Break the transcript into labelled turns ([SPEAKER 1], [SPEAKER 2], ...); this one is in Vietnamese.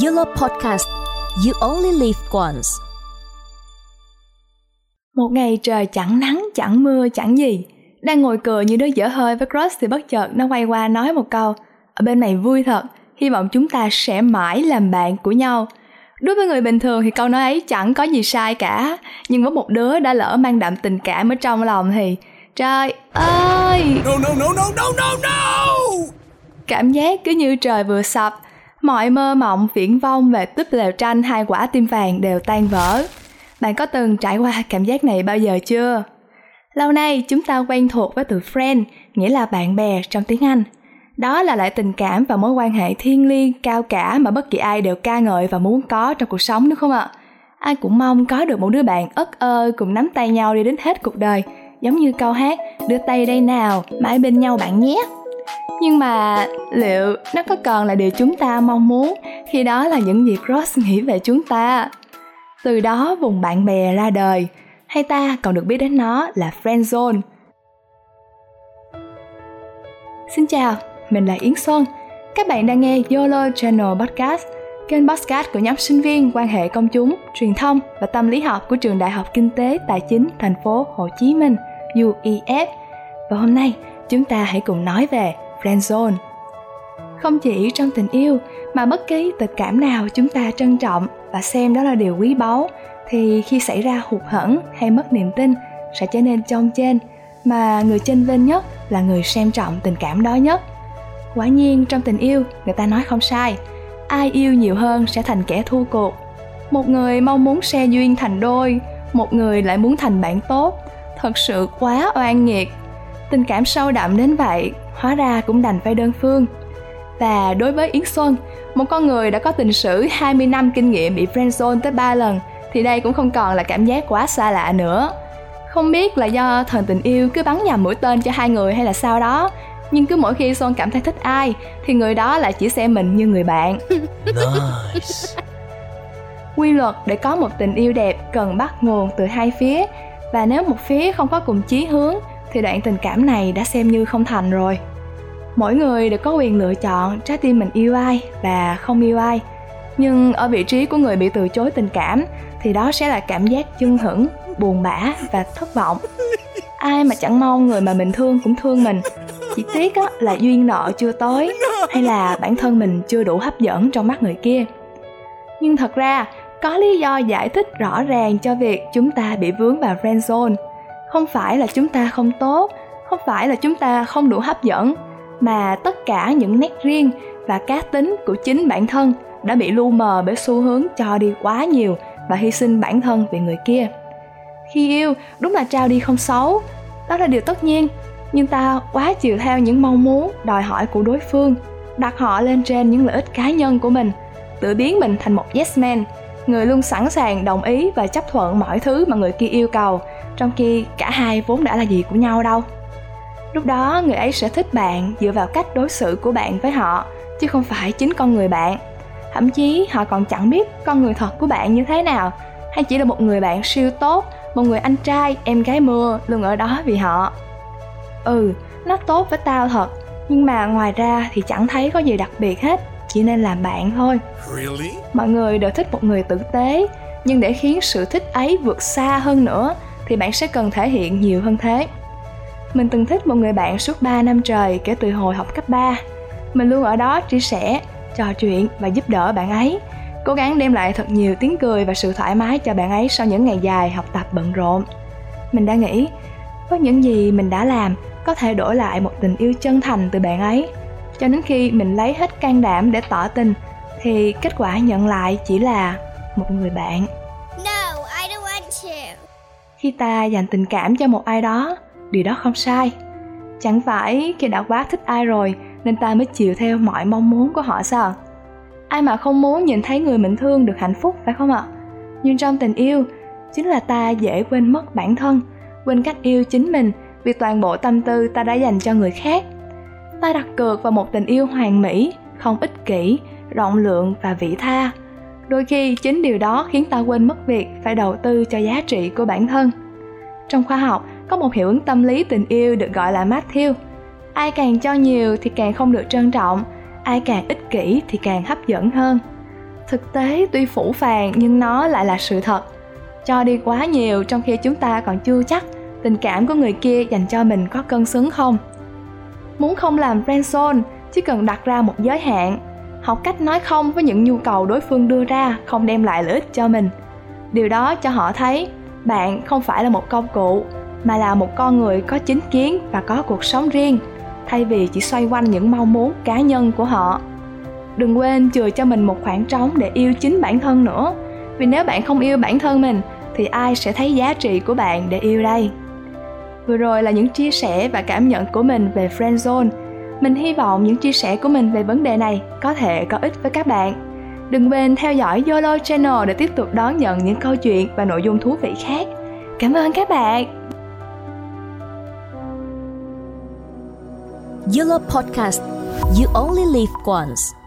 [SPEAKER 1] Yellow Podcast You Only Live Once.
[SPEAKER 2] Một ngày trời chẳng nắng, chẳng mưa, chẳng gì. Đang ngồi cười như đứa dở hơi với Cross thì bất chợt nó quay qua nói một câu. Ở bên này vui thật, hy vọng chúng ta sẽ mãi làm bạn của nhau. Đối với người bình thường thì câu nói ấy chẳng có gì sai cả. Nhưng với một đứa đã lỡ mang đậm tình cảm ở trong lòng thì Trời ơi!
[SPEAKER 3] No, no, no, no, no, no, no!
[SPEAKER 2] Cảm giác cứ như trời vừa sập Mọi mơ mộng viễn vông về túp lều tranh hai quả tim vàng đều tan vỡ Bạn có từng trải qua cảm giác này bao giờ chưa? Lâu nay chúng ta quen thuộc với từ friend, nghĩa là bạn bè trong tiếng Anh. Đó là loại tình cảm và mối quan hệ thiêng liêng, cao cả mà bất kỳ ai đều ca ngợi và muốn có trong cuộc sống đúng không ạ? Ai cũng mong có được một đứa bạn ất ơ cùng nắm tay nhau đi đến hết cuộc đời, giống như câu hát đưa tay đây nào, mãi bên nhau bạn nhé. Nhưng mà liệu nó có còn là điều chúng ta mong muốn khi đó là những gì Cross nghĩ về chúng ta? Từ đó vùng bạn bè ra đời, hay ta còn được biết đến nó là Friend Zone. Xin chào, mình là Yến Xuân. Các bạn đang nghe YOLO Channel Podcast, kênh podcast của nhóm sinh viên quan hệ công chúng, truyền thông và tâm lý học của trường Đại học Kinh tế Tài chính thành phố Hồ Chí Minh, UEF. Và hôm nay, chúng ta hãy cùng nói về Friend Zone. Không chỉ trong tình yêu, mà bất kỳ tình cảm nào chúng ta trân trọng và xem đó là điều quý báu, thì khi xảy ra hụt hẫng hay mất niềm tin sẽ trở nên trông trên, mà người chênh vênh nhất là người xem trọng tình cảm đó nhất. Quả nhiên trong tình yêu, người ta nói không sai, ai yêu nhiều hơn sẽ thành kẻ thua cuộc. Một người mong muốn xe duyên thành đôi, một người lại muốn thành bạn tốt, thật sự quá oan nghiệt tình cảm sâu đậm đến vậy hóa ra cũng đành phải đơn phương và đối với Yến Xuân, một con người đã có tình sử 20 năm kinh nghiệm bị friendzone tới 3 lần thì đây cũng không còn là cảm giác quá xa lạ nữa. Không biết là do thần tình yêu cứ bắn nhầm mũi tên cho hai người hay là sao đó, nhưng cứ mỗi khi Xuân cảm thấy thích ai thì người đó lại chỉ xem mình như người bạn.
[SPEAKER 3] Nice.
[SPEAKER 2] Quy luật để có một tình yêu đẹp cần bắt nguồn từ hai phía và nếu một phía không có cùng chí hướng thì đoạn tình cảm này đã xem như không thành rồi. Mỗi người đều có quyền lựa chọn trái tim mình yêu ai và không yêu ai. Nhưng ở vị trí của người bị từ chối tình cảm thì đó sẽ là cảm giác chưng hửng, buồn bã và thất vọng. Ai mà chẳng mong người mà mình thương cũng thương mình. Chỉ tiếc á, là duyên nợ chưa tới hay là bản thân mình chưa đủ hấp dẫn trong mắt người kia. Nhưng thật ra, có lý do giải thích rõ ràng cho việc chúng ta bị vướng vào friend zone. Không phải là chúng ta không tốt, không phải là chúng ta không đủ hấp dẫn, mà tất cả những nét riêng và cá tính của chính bản thân đã bị lu mờ bởi xu hướng cho đi quá nhiều và hy sinh bản thân vì người kia. Khi yêu, đúng là trao đi không xấu, đó là điều tất nhiên, nhưng ta quá chiều theo những mong muốn, đòi hỏi của đối phương, đặt họ lên trên những lợi ích cá nhân của mình, tự biến mình thành một yes man, người luôn sẵn sàng đồng ý và chấp thuận mọi thứ mà người kia yêu cầu, trong khi cả hai vốn đã là gì của nhau đâu. Lúc đó người ấy sẽ thích bạn dựa vào cách đối xử của bạn với họ chứ không phải chính con người bạn. Thậm chí họ còn chẳng biết con người thật của bạn như thế nào hay chỉ là một người bạn siêu tốt một người anh trai em gái mưa luôn ở đó vì họ. Ừ nó tốt với tao thật nhưng mà ngoài ra thì chẳng thấy có gì đặc biệt hết chỉ nên làm bạn thôi
[SPEAKER 3] Really?
[SPEAKER 2] mọi người đều thích một người tử tế nhưng để khiến sự thích ấy vượt xa hơn nữa thì bạn sẽ cần thể hiện nhiều hơn thế mình từng thích một người bạn suốt 3 năm trời kể từ hồi học cấp 3. Mình luôn ở đó chia sẻ, trò chuyện và giúp đỡ bạn ấy. Cố gắng đem lại thật nhiều tiếng cười và sự thoải mái cho bạn ấy sau những ngày dài học tập bận rộn. Mình đã nghĩ, với những gì mình đã làm có thể đổi lại một tình yêu chân thành từ bạn ấy. Cho đến khi mình lấy hết can đảm để tỏ tình thì kết quả nhận lại chỉ là một người bạn.
[SPEAKER 4] No, I don't want to.
[SPEAKER 2] Khi ta dành tình cảm cho một ai đó điều đó không sai chẳng phải khi đã quá thích ai rồi nên ta mới chiều theo mọi mong muốn của họ sao ai mà không muốn nhìn thấy người mình thương được hạnh phúc phải không ạ nhưng trong tình yêu chính là ta dễ quên mất bản thân quên cách yêu chính mình vì toàn bộ tâm tư ta đã dành cho người khác ta đặt cược vào một tình yêu hoàn mỹ không ích kỷ rộng lượng và vị tha đôi khi chính điều đó khiến ta quên mất việc phải đầu tư cho giá trị của bản thân trong khoa học có một hiệu ứng tâm lý tình yêu được gọi là Matthew. Ai càng cho nhiều thì càng không được trân trọng, ai càng ích kỷ thì càng hấp dẫn hơn. thực tế tuy phủ phàng nhưng nó lại là sự thật cho đi quá nhiều trong khi chúng ta còn chưa chắc tình cảm của người kia dành cho mình có cân xứng không muốn không làm friendzone chỉ cần đặt ra một giới hạn. Học cách nói không với những nhu cầu đối phương đưa ra không đem lại lợi ích cho mình. Điều đó cho họ thấy, bạn không phải là một công cụ, mà là một con người có chính kiến và có cuộc sống riêng, thay vì chỉ xoay quanh những mong muốn cá nhân của họ. Đừng quên chừa cho mình một khoảng trống để yêu chính bản thân nữa, vì nếu bạn không yêu bản thân mình, thì ai sẽ thấy giá trị của bạn để yêu đây? Vừa rồi là những chia sẻ và cảm nhận của mình về friend zone mình hy vọng những chia sẻ của mình về vấn đề này có thể có ích với các bạn đừng quên theo dõi yolo channel để tiếp tục đón nhận những câu chuyện và nội dung thú vị khác cảm ơn các bạn
[SPEAKER 1] Yolo Podcast. You only live once.